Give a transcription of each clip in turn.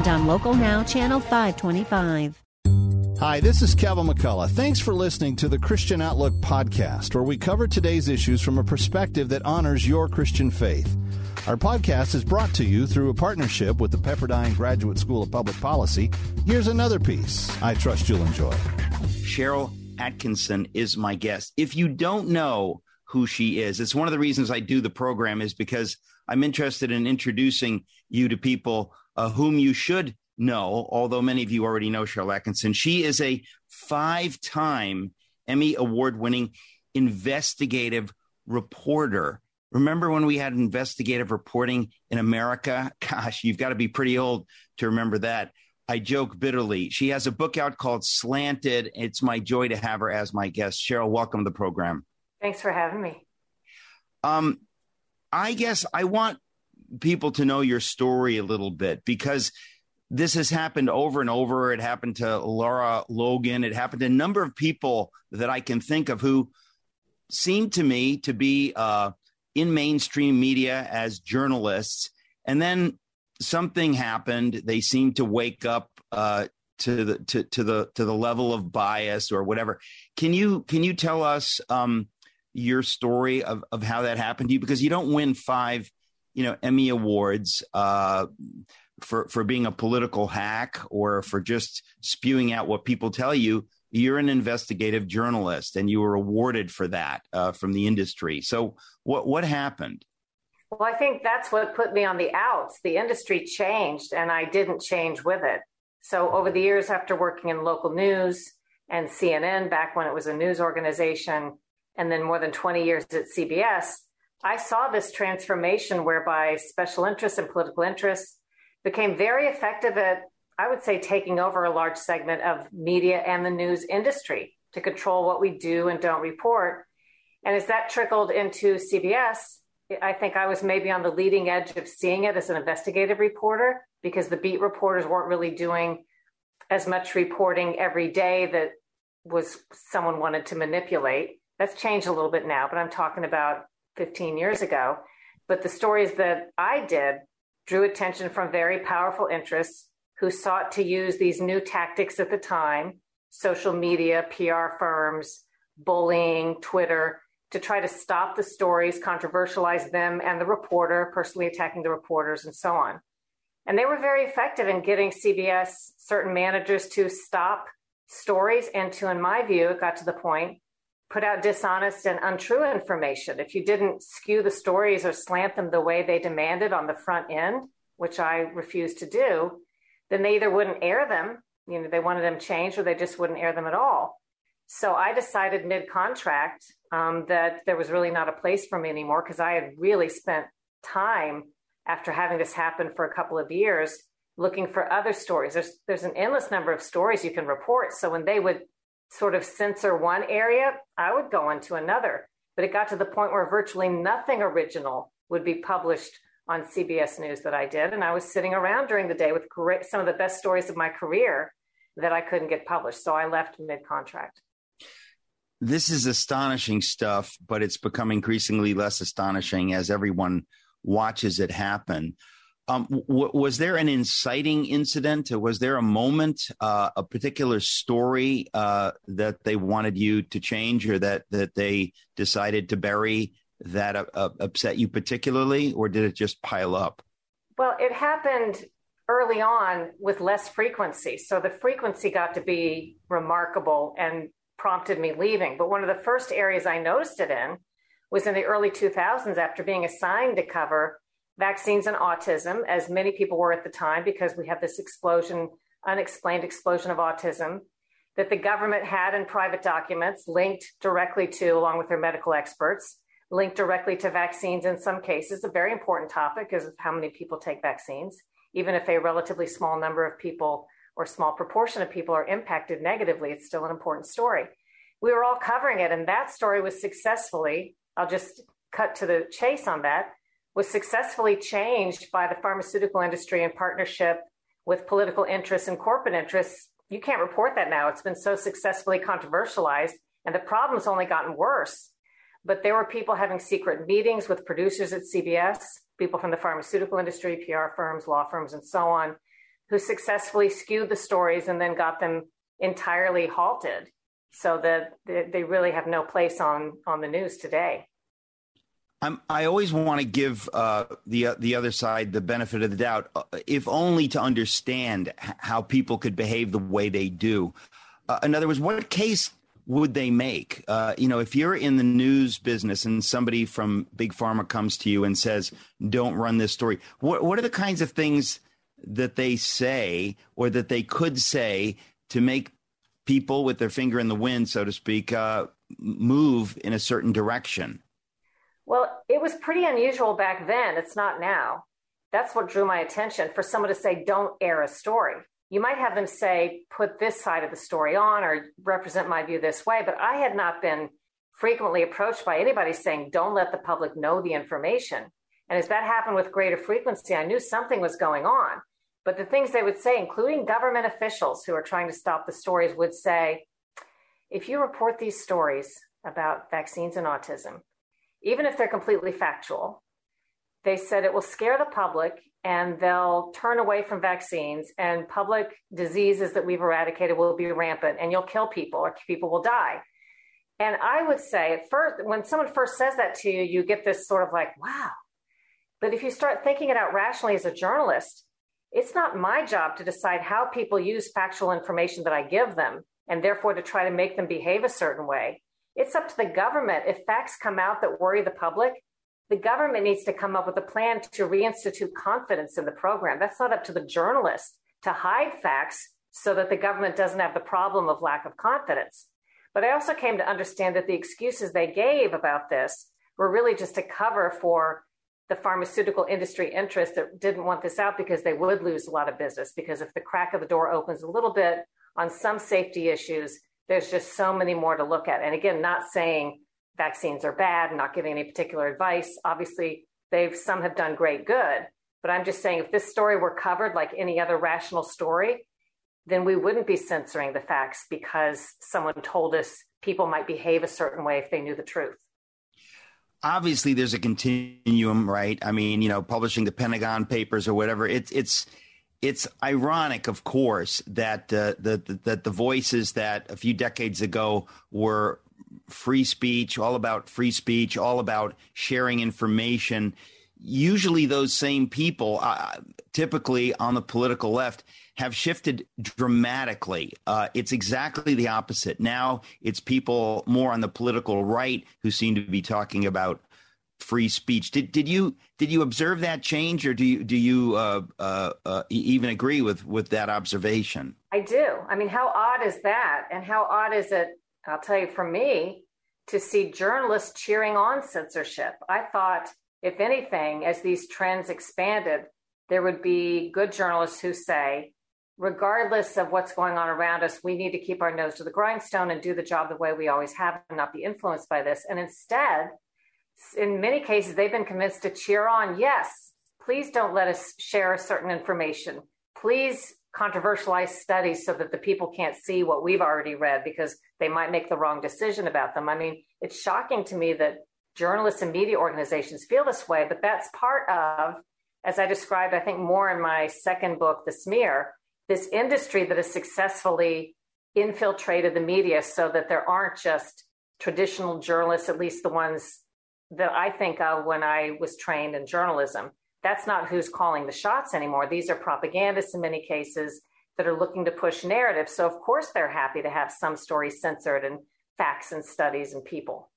and on Local Now, Channel 525. Hi, this is Kevin McCullough. Thanks for listening to the Christian Outlook podcast, where we cover today's issues from a perspective that honors your Christian faith. Our podcast is brought to you through a partnership with the Pepperdine Graduate School of Public Policy. Here's another piece I trust you'll enjoy. Sharyl Attkisson is my guest. If you don't know who she is, it's one of the reasons I do the program is because I'm interested in introducing you to people uh, whom you should know, although many of you already know Sharyl Attkisson. She is a five time Emmy Award winning investigative reporter. Remember when we had investigative reporting in America? Gosh, you've got to be pretty old to remember that. I joke bitterly. She has a book out called Slanted. It's my joy to have her as my guest. Sharyl, welcome to the program. Thanks for having me. Um, I guess I want people to know your story a little bit because this has happened over and over. It happened to Lara Logan. It happened to a number of people that I can think of who seem to me to be uh, in mainstream media as journalists. And then something happened. They seem to wake up uh, to the to, to the to the level of bias or whatever. Can you can you tell us um, your story of of how that happened to you? Because you don't win five, you know, Emmy awards. Uh, for for being a political hack or for just spewing out what people tell you you're an investigative journalist and you were awarded for that uh, from the industry. So what what happened? Well i think that's what put me on the outs. The industry changed and i didn't change with it. So over the years after working in local news and cnn back when it was a news organization and then more than 20 years at cbs i saw this transformation whereby special interests and political interests became very effective at, I would say, taking over a large segment of media and the news industry to control what we do and don't report. And as that trickled into CBS, I think I was maybe on the leading edge of seeing it as an investigative reporter because the beat reporters weren't really doing as much reporting every day that was someone wanted to manipulate. That's changed a little bit now, but I'm talking about 15 years ago. But the stories that I did drew attention from very powerful interests who sought to use these new tactics at the time social media, PR firms, bullying, Twitter to try to stop the stories, controversialize them and the reporter, personally attacking the reporters, and so on. And they were very effective in getting CBS certain managers to stop stories and to, in my view, it got to the point put out dishonest and untrue information, if you didn't skew the stories or slant them the way they demanded on the front end, which I refused to do, then they either wouldn't air them, you know, they wanted them changed, or they just wouldn't air them at all. So I decided mid contract um, that there was really not a place for me anymore because I had really spent time after having this happen for a couple of years looking for other stories. There's there's an endless number of stories you can report. So when they would sort of censor one area, I would go into another. But it got to the point where virtually nothing original would be published on CBS News that I did. And I was sitting around during the day with great, some of the best stories of my career that I couldn't get published. So I left mid contract. This is astonishing stuff, but it's become increasingly less astonishing as everyone watches it happen. Um, w- was there an inciting incident? Was there a moment, uh, a particular story uh, that they wanted you to change, or that that they decided to bury that uh, uh, upset you particularly, or did it just pile up? Well, it happened early on with less frequency, so the frequency got to be remarkable and prompted me leaving. But one of the first areas I noticed it in was in the early 2000s after being assigned to cover vaccines and autism, as many people were at the time, because we have this explosion, unexplained explosion of autism that the government had in private documents linked directly to, along with their medical experts, linked directly to vaccines in some cases. A very important topic is of how many people take vaccines, even if a relatively small number of people or small proportion of people are impacted negatively, it's still an important story. We were all covering it, and that story was successfully, I'll just cut to the chase on that, was successfully changed by the pharmaceutical industry in partnership with political interests and corporate interests. You can't report that now. It's been so successfully controversialized, and the problem's only gotten worse. But there were people having secret meetings with producers at CBS, people from the pharmaceutical industry, PR firms, law firms, and so on, who successfully skewed the stories and then got them entirely halted so that they really have no place on, on the news today. I'm, i always want to give uh, the the other side the benefit of the doubt, uh, if only to understand how people could behave the way they do. Uh, in other words, what case would they make? Uh, you know, if you're in the news business and somebody from Big Pharma comes to you and says, "Don't run this story," what what are the kinds of things that they say or that they could say to make people with their finger in the wind, so to speak, move in a certain direction? Well, it was pretty unusual back then. It's not now. That's what drew my attention for someone to say, don't air a story. You might have them say, put this side of the story on or represent my view this way. But I had not been frequently approached by anybody saying, don't let the public know the information. And as that happened with greater frequency, I knew something was going on. But the things they would say, including government officials who are trying to stop the stories, would say, if you report these stories about vaccines and autism, even if they're completely factual. They said it will scare the public and they'll turn away from vaccines, and public diseases that we've eradicated will be rampant, and you'll kill people or people will die. And I would say at first, when someone first says that to you, you get this sort of like, wow. But if you start thinking it out rationally as a journalist, it's not my job to decide how people use factual information that I give them and therefore to try to make them behave a certain way. It's up to the government. If facts come out that worry the public, the government needs to come up with a plan to reinstitute confidence in the program. That's not up to the journalist to hide facts so that the government doesn't have the problem of lack of confidence. But I also came to understand that the excuses they gave about this were really just a cover for the pharmaceutical industry interests that didn't want this out because they would lose a lot of business. Because if the crack of the door opens a little bit on some safety issues, there's just so many more to look at. And again, not saying vaccines are bad, not giving any particular advice. Obviously, they've some have done great good. But I'm just saying if this story were covered like any other rational story, then we wouldn't be censoring the facts because someone told us people might behave a certain way if they knew the truth. Obviously, there's a continuum, right? I mean, you know, publishing the Pentagon Papers or whatever. It's it's it's ironic, of course, that uh, the, the, that the voices that a few decades ago were free speech, all about free speech, all about sharing information. Usually, those same people, uh, typically on the political left, have shifted dramatically. Uh, it's exactly the opposite. Now it's people more on the political right who seem to be talking about free speech. Did did you did you observe that change, or do you do you uh, uh, uh, even agree with with that observation? I do. I mean, how odd is that? And how odd is it? I'll tell you, for me, to see journalists cheering on censorship. I thought, if anything, as these trends expanded, there would be good journalists who say, regardless of what's going on around us, we need to keep our nose to the grindstone and do the job the way we always have and not be influenced by this. And instead, in many cases, they've been convinced to cheer on. Yes, please don't let us share certain information. Please controversialize studies so that the people can't see what we've already read because they might make the wrong decision about them. I mean, it's shocking to me that journalists and media organizations feel this way, but that's part of, as I described, I think more in my second book, The Smear, this industry that has successfully infiltrated the media so that there aren't just traditional journalists, at least the ones that I think of when I was trained in journalism. That's not who's calling the shots anymore. These are propagandists in many cases that are looking to push narratives. So, of course, they're happy to have some stories censored and facts and studies and people.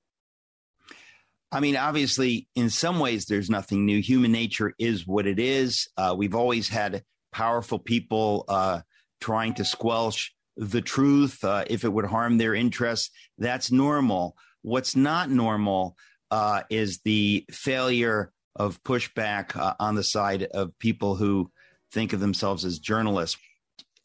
I mean, obviously, in some ways, there's nothing new. Human nature is what it is. Uh, we've always had powerful people uh, trying to squelch the truth uh, if it would harm their interests. That's normal. What's not normal uh, is the failure of pushback uh, on the side of people who think of themselves as journalists.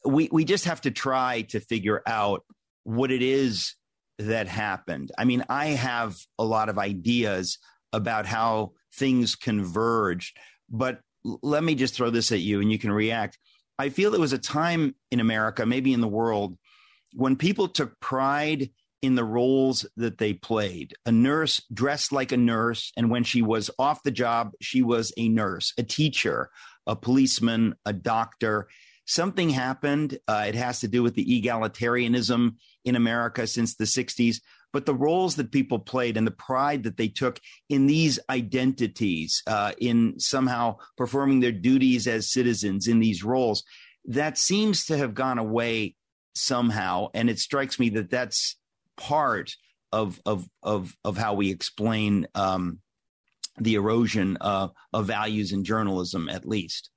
we we just have to try to figure out what it is that happened. I mean, I have a lot of ideas about how things converged, but let me just throw this at you and you can react. I feel there was a time in America, maybe in the world, when people took pride in the roles that they played. A nurse dressed like a nurse, and when she was off the job, she was a nurse, a teacher, a policeman, a doctor. Something happened. Uh, it has to do with the egalitarianism in America since the 60s. But the roles that people played and the pride that they took in these identities, uh, in somehow performing their duties as citizens in these roles, that seems to have gone away somehow. And it strikes me that that's part of of of of how we explain um, the erosion uh, of values in journalism, at least.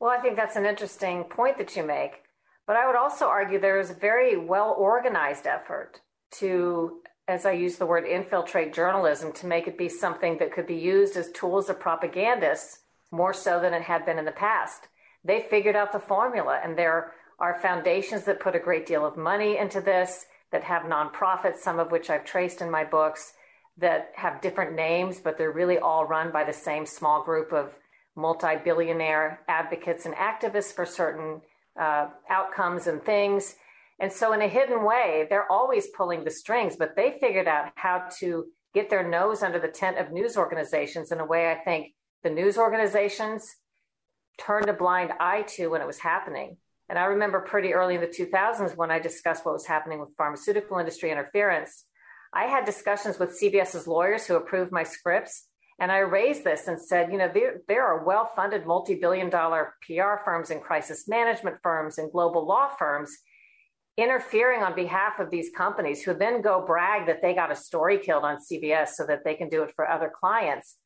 Well, I think that's an interesting point that you make. But I would also argue there is a very well organized effort to, as I use the word, infiltrate journalism to make it be something that could be used as tools of propagandists more so than it had been in the past. They figured out the formula, and there are foundations that put a great deal of money into this, that have nonprofits, some of which I've traced in my books, that have different names, but they're really all run by the same small group of multi billionaire advocates and activists for certain uh, outcomes and things. And so, in a hidden way, they're always pulling the strings, but they figured out how to get their nose under the tent of news organizations in a way I think the news organizations turned a blind eye to when it was happening. And I remember pretty early in the 2000s when I discussed what was happening with pharmaceutical industry interference. I had discussions with CBS's lawyers who approved my scripts. And I raised this and said, you know, there, there are well funded multi billion dollar PR firms and crisis management firms and global law firms interfering on behalf of these companies who then go brag that they got a story killed on CBS so that they can do it for other clients.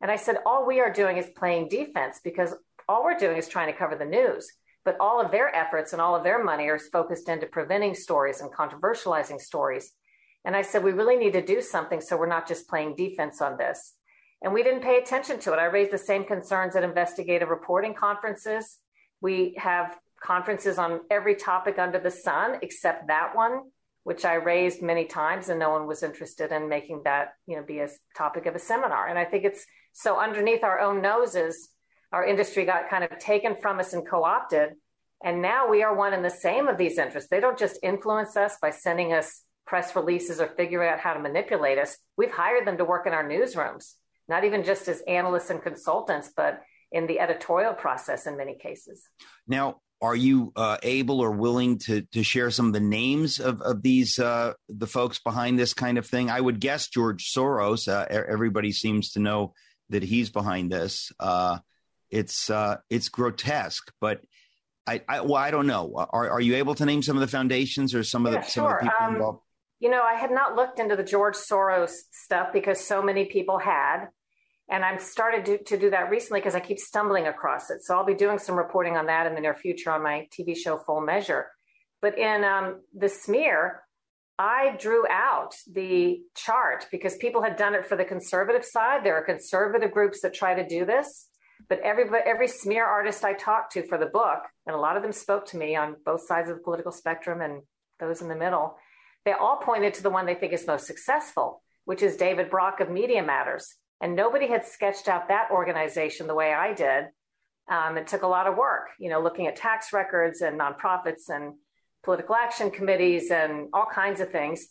And I said, all we are doing is playing defense because all we're doing is trying to cover the news. But all of their efforts and all of their money are focused into preventing stories and controversializing stories. And I said, we really need to do something so we're not just playing defense on this. And we didn't pay attention to it. I raised the same concerns at investigative reporting conferences. We have conferences on every topic under the sun except that one, which I raised many times, and no one was interested in making that, you know, be a topic of a seminar. And I think it's so underneath our own noses, our industry got kind of taken from us and co-opted. And now we are one and the same of these interests. They don't just influence us by sending us press releases or figuring out how to manipulate us. We've hired them to work in our newsrooms not even just as analysts and consultants, but in the editorial process in many cases. Now, are you uh, able or willing to to share some of the names of of these uh, the folks behind this kind of thing? I would guess George Soros. Uh, everybody seems to know that he's behind this. It's uh, it's grotesque, but I, I, well I don't know. Are are you able to name some of the foundations or some of yeah, the some of the people um, involved? You know, I had not looked into the George Soros stuff because so many people had. And I'm started to, to do that recently because I keep stumbling across it. So I'll be doing some reporting on that in the near future on my TV show Full Measure. But in um, the smear, I drew out the chart because people had done it for the conservative side. There are conservative groups that try to do this, but every every smear artist I talked to for the book, and a lot of them spoke to me on both sides of the political spectrum and those in the middle. They all pointed to the one they think is most successful, which is David Brock of Media Matters. And nobody had sketched out that organization the way I did. Um, it took a lot of work, you know, looking at tax records and nonprofits and political action committees and all kinds of things.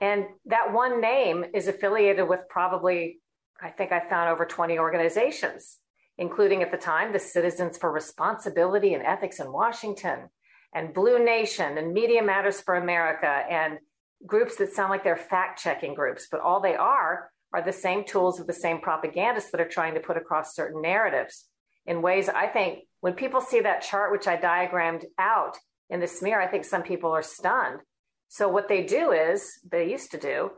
And that one name is affiliated with probably, I think I found over 20 organizations, including at the time the Citizens for Responsibility and Ethics in Washington and Blue Nation and Media Matters for America and groups that sound like they're fact checking groups, but all they are are the same tools of the same propagandists that are trying to put across certain narratives in ways I think when people see that chart, which I diagrammed out in the smear, I think some people are stunned. So what they do is they used to do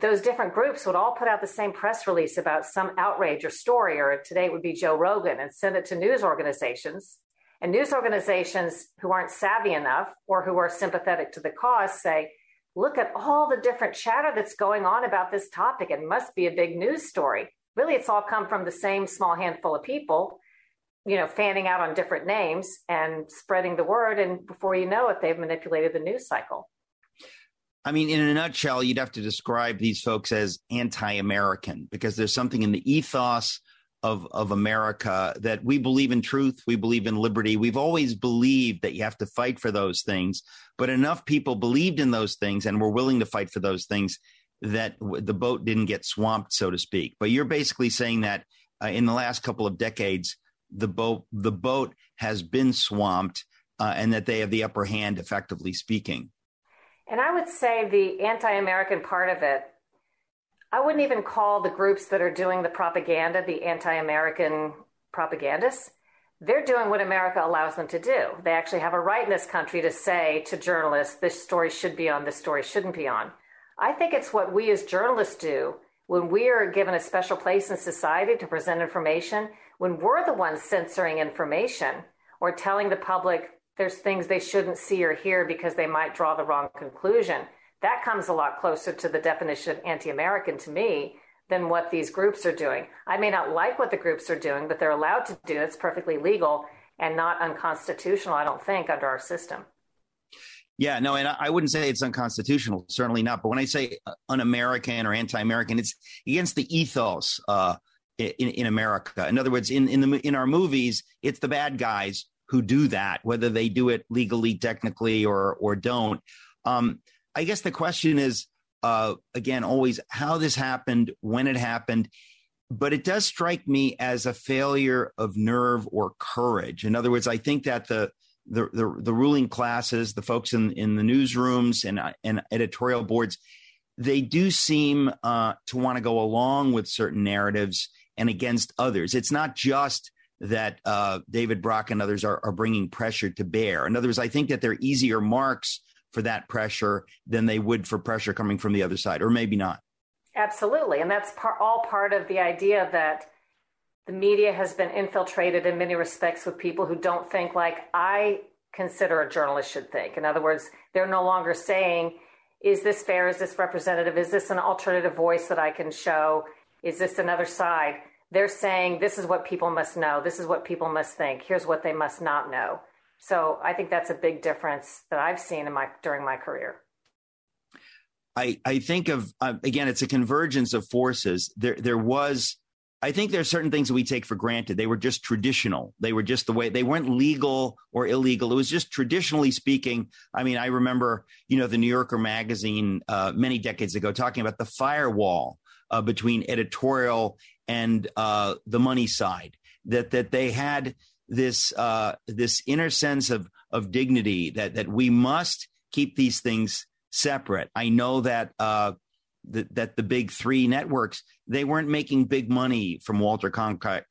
those different groups would all put out the same press release about some outrage or story, or today it would be Joe Rogan, and send it to news organizations. And news organizations who aren't savvy enough or who are sympathetic to the cause say, look at all the different chatter that's going on about this topic. It must be a big news story. Really, it's all come from the same small handful of people. you know, fanning out on different names and spreading the word. And before you know it, they've manipulated the news cycle. I mean, in a nutshell, you'd have to describe these folks as anti American because there's something in the ethos of, of America that we believe in truth, we believe in liberty. We've always believed that you have to fight for those things, but enough people believed in those things and were willing to fight for those things that the boat didn't get swamped, so to speak. But you're basically saying that uh, in the last couple of decades, the boat the boat has been swamped, uh, and that they have the upper hand, effectively speaking. And I would say the anti-American part of it. I wouldn't even call the groups that are doing the propaganda the anti-American propagandists. They're doing what America allows them to do. They actually have a right in this country to say to journalists, this story should be on, this story shouldn't be on. I think it's what we as journalists do when we are given a special place in society to present information, when we're the ones censoring information or telling the public there's things they shouldn't see or hear because they might draw the wrong conclusion. That comes a lot closer to the definition of anti American to me than what these groups are doing. I may not like what the groups are doing, but they're allowed to do it. It's perfectly legal and not unconstitutional, I don't think, under our system. Yeah, no, and I wouldn't say it's unconstitutional, certainly not. But when I say un-American or anti-American, it's against the ethos uh, in, in America. In other words, in in the in our movies, it's the bad guys who do that, whether they do it legally, technically, or or don't. Um, I guess the question is uh, again always how this happened, when it happened, but it does strike me as a failure of nerve or courage. In other words, I think that the the the, the ruling classes, the folks in in the newsrooms and and editorial boards, they do seem uh, to want to go along with certain narratives and against others. It's not just that uh, David Brock and others are, are bringing pressure to bear. In other words, I think that they're easier marks for that pressure than they would for pressure coming from the other side, or maybe not. Absolutely. And that's par- all part of the idea that the media has been infiltrated in many respects with people who don't think like I consider a journalist should think. In other words, they're no longer saying, is this fair? Is this representative? Is this an alternative voice that I can show? Is this another side? They're saying this is what people must know, this is what people must think, here's what they must not know. So I think that's a big difference that I've seen in my during my career. I, I think of uh, again, it's a convergence of forces. There there was I think there are certain things that we take for granted. They were just traditional. They were just the way they weren't legal or illegal. It was just traditionally speaking. I mean, I remember, you know, the New Yorker magazine uh, many decades ago talking about the firewall uh, between editorial and uh, the money side. That that they had this uh, this inner sense of of dignity that that we must keep these things separate. I know that uh, that, that the big three networks they weren't making big money from Walter Cronkite,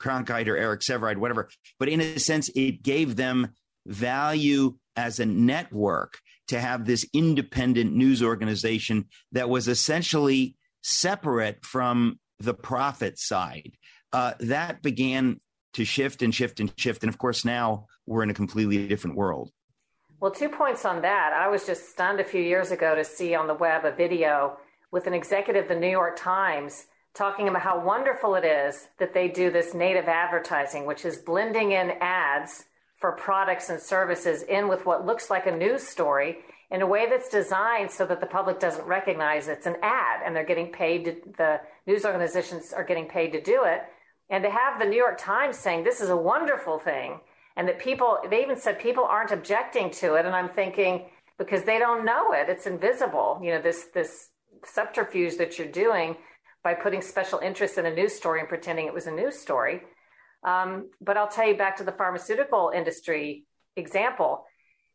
Cronkite or Eric Sevareid, whatever. But in a sense, it gave them value as a network to have this independent news organization that was essentially separate from the profit side. Uh, that began to shift and shift and shift. And of course, now we're in a completely different world. Well, two points on that. I was just stunned a few years ago to see on the web a video with an executive of the New York Times talking about how wonderful it is that they do this native advertising, which is blending in ads for products and services in with what looks like a news story in a way that's designed so that the public doesn't recognize it's an ad and they're getting paid to, the news organizations are getting paid to do it. And to have the new york times saying this is a wonderful thing. And that people they even said people aren't objecting to it. And i'm thinking because they don't know it. It's invisible. You know this this subterfuge that you're doing by putting special interest in a news story and pretending it was a news story. Um, but i'll tell you back to the pharmaceutical industry example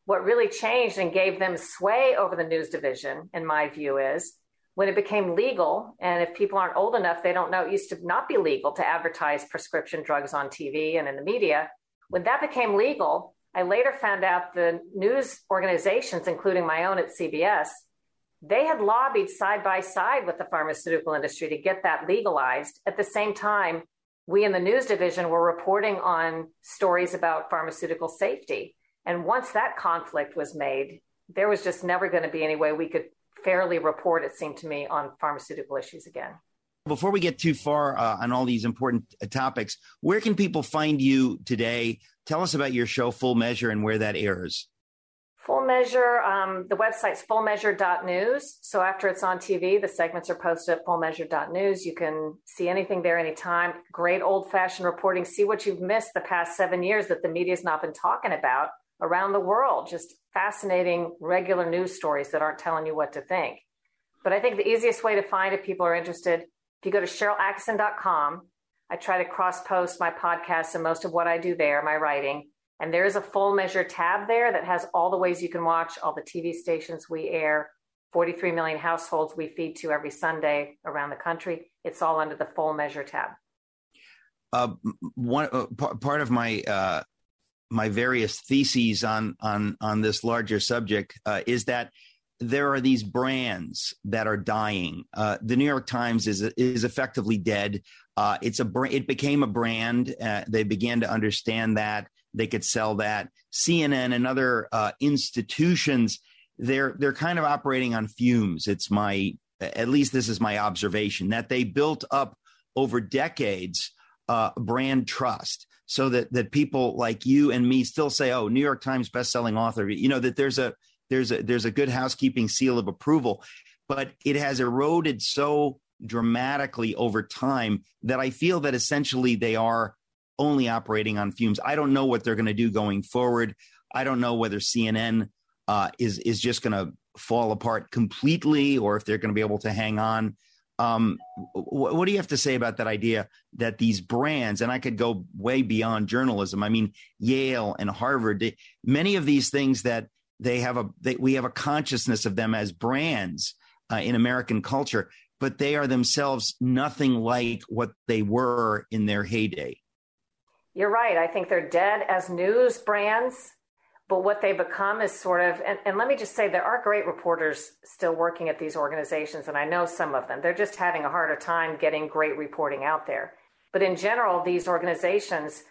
what really changed and gave them sway over the news division, in my view, is when it became legal. And if people aren't old enough, they don't know it used to not be legal to advertise prescription drugs on TV and in the media. When that became legal, I later found out the news organizations, including my own at CBS, they had lobbied side by side with the pharmaceutical industry to get that legalized. At the same time, we in the news division were reporting on stories about pharmaceutical safety. And once that conflict was made, there was just never going to be any way we could fairly report, it seemed to me, on pharmaceutical issues again. Before we get too far uh, on all these important uh, topics, where can people find you today? Tell us about your show, Full Measure, and where that airs. Full Measure, um, the website's fullmeasure.news. So after it's on TV, the segments are posted at fullmeasure.news. You can see anything there anytime. Great old fashioned reporting. See what you've missed the past seven years that the media's not been talking about around the world. Just fascinating, regular news stories that aren't telling you what to think. But I think the easiest way to find if people are interested, if you go to SharylAttkisson.com, I try to cross post my podcasts and most of what I do there, my writing and there is a full measure tab there that has all the ways you can watch all the TV stations we air, 43 million households we feed to every Sunday around the country. It's all under the full measure tab. Uh, one uh, p- part of my uh, my various theses on on on this larger subject uh, is that there are these brands that are dying. Uh, the New York Times is is effectively dead. Uh, it's a it became a brand. they began to understand that they could sell that. CNN and other uh, institutions, they're they're kind of operating on fumes. It's my at least this is my observation that they built up over decades uh, brand trust so that that people like you and me still say, "Oh, New York Times best-selling author." You know that there's a there's a there's a good housekeeping seal of approval, but it has eroded so dramatically over time that I feel that essentially they are only operating on fumes. I don't know what they're going to do going forward. I don't know whether CNN uh, is is just going to fall apart completely, or if they're going to be able to hang on. Um, what, what do you have to say about that idea that these brands, and I could go way beyond journalism. I mean, Yale and Harvard, many of these things that they have a they, we have a consciousness of them as brands uh, in American culture, but they are themselves nothing like what they were in their heyday. You're right. I think they're dead as news brands, but what they become is sort of, and, and, let me just say, there are great reporters still working at these organizations, and I know some of them. They're just having a harder time getting great reporting out there. But in general, these organizations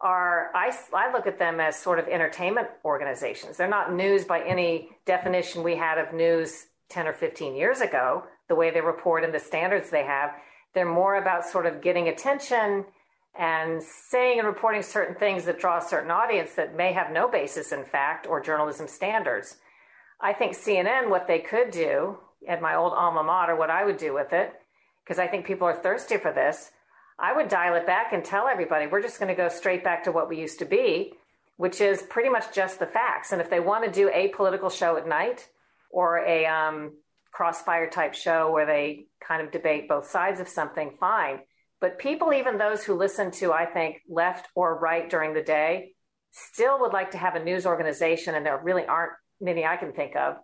are, I, I look at them as sort of entertainment organizations. They're not news by any definition we had of news 10 or 15 years ago, the way they report and the standards they have. They're more about sort of getting attention and saying and reporting certain things that draw a certain audience that may have no basis in fact or journalism standards. I think CNN, what they could do at my old alma mater, what I would do with it, because I think people are thirsty for this, I would dial it back and tell everybody we're just going to go straight back to what we used to be, which is pretty much just the facts. And if they want to do a political show at night or a um, crossfire type show where they kind of debate both sides of something, fine but people, even those who listen to, I think, left or right during the day, still would like to have a news organization, and there really aren't many I can think of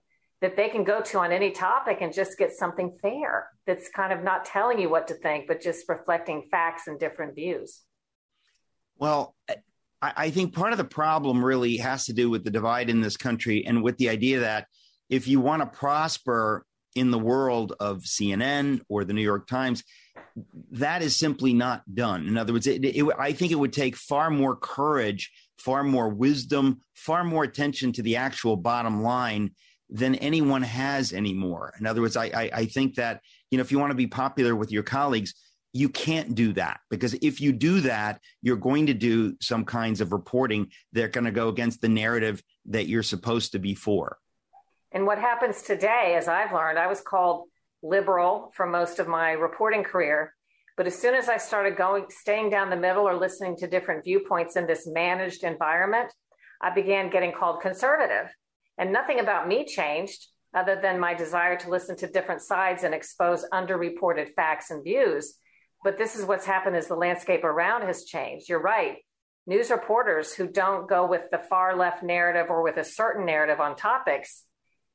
that they can go to on any topic and just get something fair that's kind of not telling you what to think, but just reflecting facts and different views. Well, I think part of the problem really has to do with the divide in this country and with the idea that if you want to prosper in the world of CNN or the New York Times, that is simply not done. In other words, it, it, I think it would take far more courage, far more wisdom, far more attention to the actual bottom line than anyone has anymore. In other words, I, I, I think that you know if you want to be popular with your colleagues, you can't do that because if you do that, you're going to do some kinds of reporting that are going to go against the narrative that you're supposed to be for. And what happens today, as I've learned, I was called liberal for most of my reporting career. But as soon as I started going, staying down the middle or listening to different viewpoints in this managed environment, I began getting called conservative. And nothing about me changed other than my desire to listen to different sides and expose underreported facts and views. But this is what's happened as the landscape around has changed. You're right. News reporters who don't go with the far left narrative or with a certain narrative on topics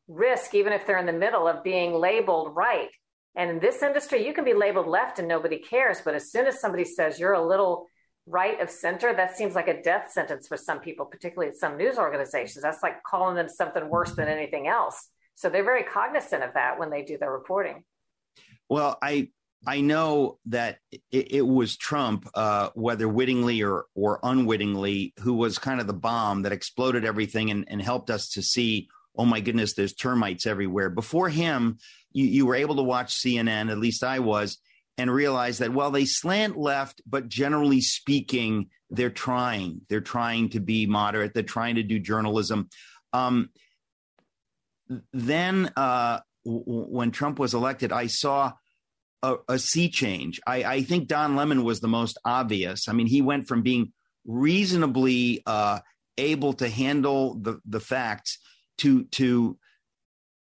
risk, even if they're in the middle, of being labeled right. And in this industry, you can be labeled left and nobody cares. But as soon as somebody says you're a little right of center, that seems like a death sentence for some people, particularly some news organizations. That's like calling them something worse than anything else. So they're very cognizant of that when they do their reporting. Well, I I know that it, it was Trump, uh, whether wittingly or or unwittingly, who was kind of the bomb that exploded everything and, and helped us to see oh my goodness, there's termites everywhere. Before him, you, you were able to watch CNN, at least I was, and realize that well they slant left but generally speaking they're trying. They're trying to be moderate. They're trying to do journalism. Um, then uh, w- when trump was elected i saw a, a sea change. I, I, think don lemon was the most obvious. I mean he went from being reasonably uh, able to handle the, the facts to to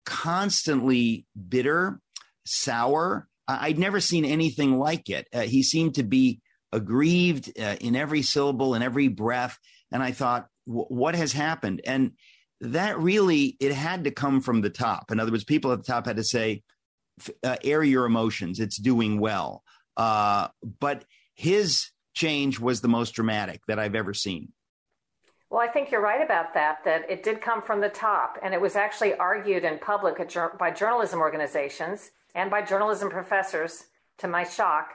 constantly bitter sour I'd never seen anything like it. Uh, he seemed to be aggrieved uh, in every syllable, in every breath. And I thought, what has happened? And that really, it had to come from the top. In other words, people at the top had to say, uh, air your emotions. It's doing well. Uh, but his change was the most dramatic that I've ever seen. Well, I think you're right about that, that it did come from the top. And it was actually argued in public by journalism organizations and by journalism professors, to my shock,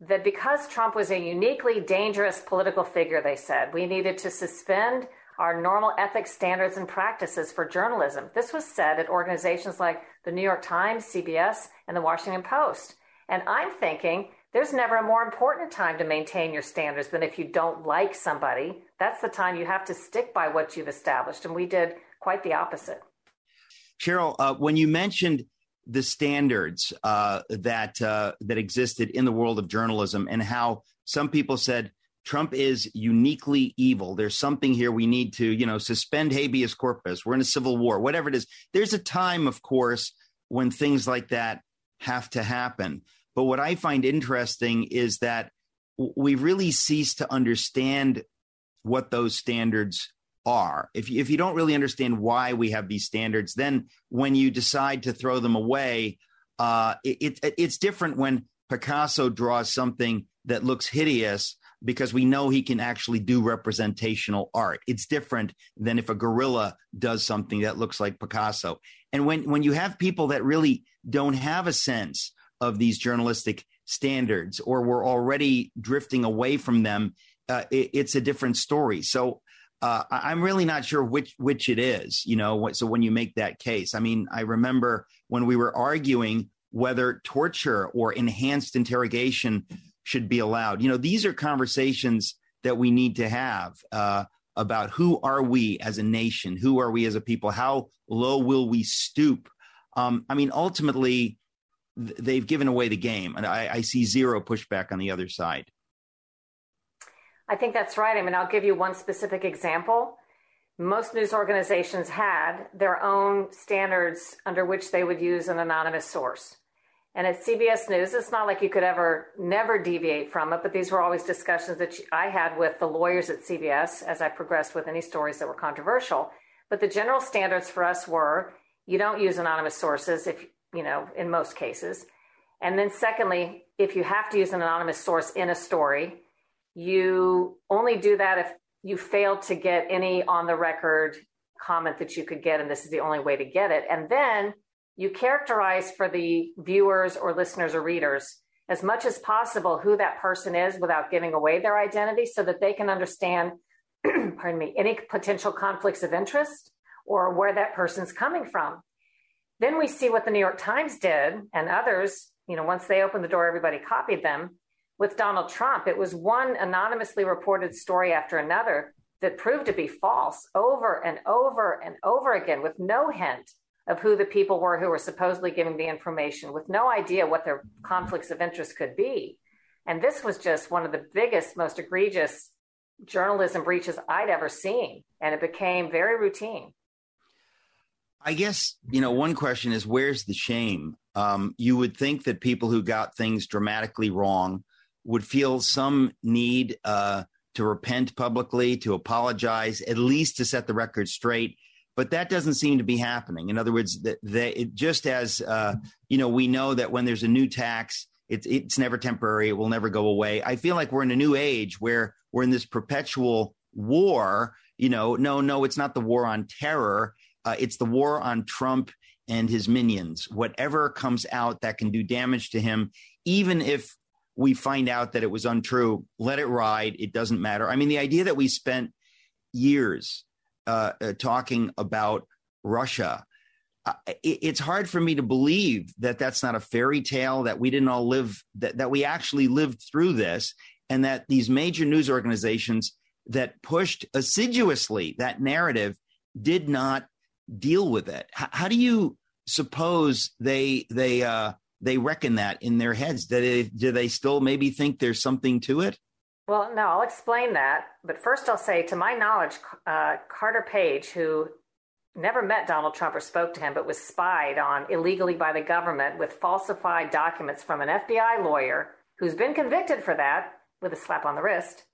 that because Trump was a uniquely dangerous political figure, they said, we needed to suspend our normal ethics standards and practices for journalism. This was said at organizations like the New York Times, CBS, and the Washington Post. And I'm thinking there's never a more important time to maintain your standards than if you don't like somebody. That's the time you have to stick by what you've established. And we did quite the opposite. Sharyl, uh, when you mentioned the standards uh, that uh, that existed in the world of journalism and how some people said Trump is uniquely evil. There's something here we need to, you know, suspend habeas corpus. We're in a civil war, whatever it is. There's a time, of course, when things like that have to happen. But what I find interesting is that we really cease to understand what those standards are. If you, if you don't really understand why we have these standards, then when you decide to throw them away, uh, it, it, it's different when Picasso draws something that looks hideous because we know he can actually do representational art. It's different than if a gorilla does something that looks like Picasso. And when when you have people that really don't have a sense of these journalistic standards or we're already drifting away from them, uh, it, it's a different story. So uh, I'm really not sure which which it is. You know, so when you make that case, I mean, I remember when we were arguing whether torture or enhanced interrogation should be allowed. You know, these are conversations that we need to have uh, about who are we as a nation, who are we as a people, how low will we stoop. Um, I mean, ultimately, th- they've given away the game, and I, I see zero pushback on the other side. I think that's right. I mean, I'll give you one specific example. Most news organizations had their own standards under which they would use an anonymous source. And at CBS News, it's not like you could ever never deviate from it, but these were always discussions that I had with the lawyers at CBS as I progressed with any stories that were controversial. But the general standards for us were you don't use anonymous sources if, you know, in most cases. And then secondly, if you have to use an anonymous source in a story, you only do that if you fail to get any on the record comment that you could get, and this is the only way to get it. And then you characterize for the viewers or listeners or readers as much as possible who that person is without giving away their identity so that they can understand, pardon me, any potential conflicts of interest or where that person's coming from. Then we see what the New York Times did and others, you know, once they opened the door, everybody copied them with Donald Trump, it was one anonymously reported story after another that proved to be false over and over and over again with no hint of who the people were who were supposedly giving the information, with no idea what their conflicts of interest could be. And this was just one of the biggest, most egregious journalism breaches I'd ever seen. And it became very routine. I guess, you know, one question is where's the shame? Um, you would think that people who got things dramatically wrong would feel some need uh, to repent publicly, to apologize, at least to set the record straight. But that doesn't seem to be happening. In other words, that they, just as uh, you know, we know that when there's a new tax, it's it's never temporary; it will never go away. I feel like we're in a new age where we're in this perpetual war. You know, no, no, it's not the war on terror; uh, it's the war on Trump and his minions. Whatever comes out that can do damage to him, even if we find out that it was untrue, let it ride. It doesn't matter. I mean, the idea that we spent years uh, uh, talking about Russia it's hard for me to believe that that's not a fairy tale that we didn't all live that, that we actually lived through this and that these major news organizations that pushed assiduously that narrative did not deal with it how, how do you suppose they they uh they reckon that in their heads. Do they, do they still maybe think there's something to it? Well no i'll explain that. But first i'll say to my knowledge uh, carter page who never met Donald Trump or spoke to him, but was spied on illegally by the government with falsified documents from an FBI lawyer who's been convicted for that with a slap on the wrist.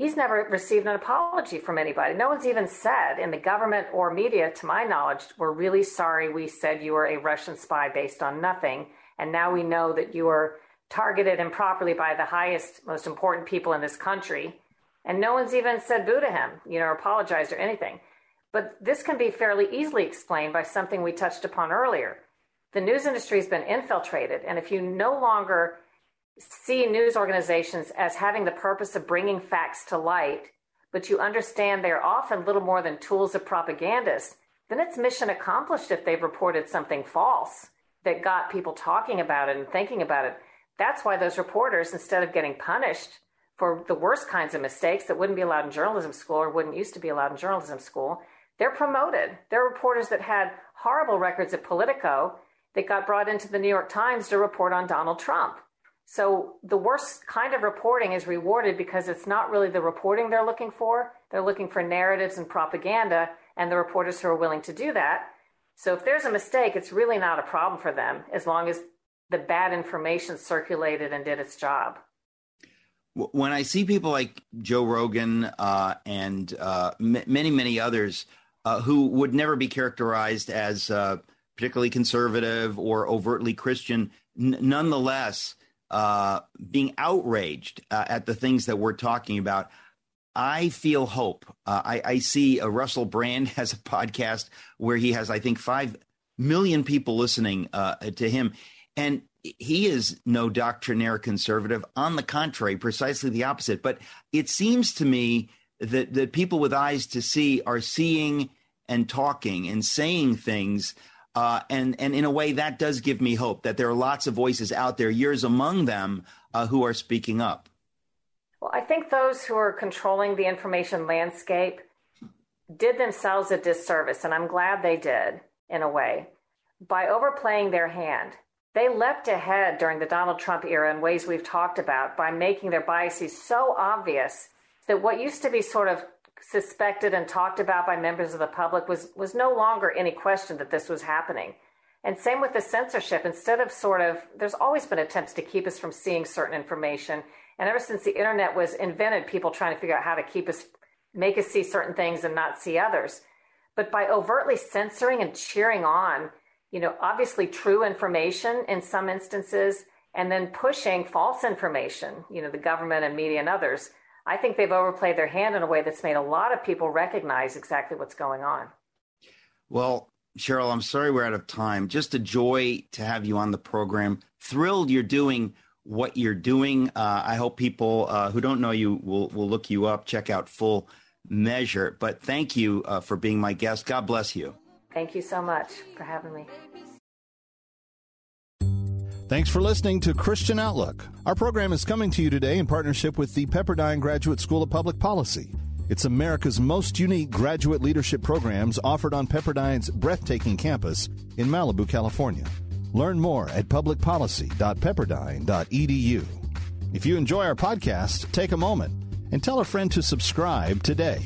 He's never received an apology from anybody. No one's even said in the government or media, to my knowledge, we're really sorry we said you were a Russian spy based on nothing. And now we know that you were targeted improperly by the highest, most important people in this country. And no one's even said boo to him, you know, apologized or anything. But this can be fairly easily explained by something we touched upon earlier. The news industry has been infiltrated, and if you no longer see news organizations as having the purpose of bringing facts to light, but you understand they're often little more than tools of propagandists, then it's mission accomplished if they've reported something false that got people talking about it and thinking about it. That's why those reporters, instead of getting punished for the worst kinds of mistakes that wouldn't be allowed in journalism school or wouldn't used to be allowed in journalism school, they're promoted. They're reporters that had horrible records at Politico that got brought into the New York Times to report on Donald Trump. So the worst kind of reporting is rewarded because it's not really the reporting they're looking for. They're looking for narratives and propaganda, and the reporters who are willing to do that. So if there's a mistake, it's really not a problem for them as long as the bad information circulated and did its job. When I see people like Joe Rogan uh, and uh, m- many, many others uh, who would never be characterized as uh, particularly conservative or overtly Christian, n- nonetheless, uh, being outraged uh, at the things that we're talking about. I feel hope. Uh, I, I, see Russell Brand has a podcast where he has, I think, five million people listening uh, to him. And he is no doctrinaire conservative. On the contrary, precisely the opposite. But it seems to me that that people with eyes to see are seeing and talking and saying things uh, and and in a way that does give me hope that there are lots of voices out there yours among them uh, who are speaking up. Well i think those who are controlling the information landscape did themselves a disservice and i'm glad they did in a way by overplaying their hand. They leapt ahead during the Donald Trump era in ways we've talked about by making their biases so obvious that what used to be sort of suspected and talked about by members of the public was was no longer any question that this was happening. And same with the censorship. Instead of sort of, there's always been attempts to keep us from seeing certain information. And ever since the internet was invented, people trying to figure out how to keep us, make us see certain things and not see others. But by overtly censoring and cheering on, you know, obviously true information in some instances, and then pushing false information, you know, the government and media and others, I think they've overplayed their hand in a way that's made a lot of people recognize exactly what's going on. Well, Sharyl, I'm sorry we're out of time. Just a joy to have you on the program. Thrilled you're doing what you're doing. Uh, I hope people uh, who don't know you will will look you up, check out full measure. But thank you uh, for being my guest. God bless you. Thank you so much for having me. Thanks for listening to Christian Outlook. Our program is coming to you today in partnership with the Pepperdine Graduate School of Public Policy. It's America's most unique graduate leadership programs offered on Pepperdine's breathtaking campus in Malibu, California. Learn more at publicpolicy.pepperdine.edu. If you enjoy our podcast, take a moment and tell a friend to subscribe today.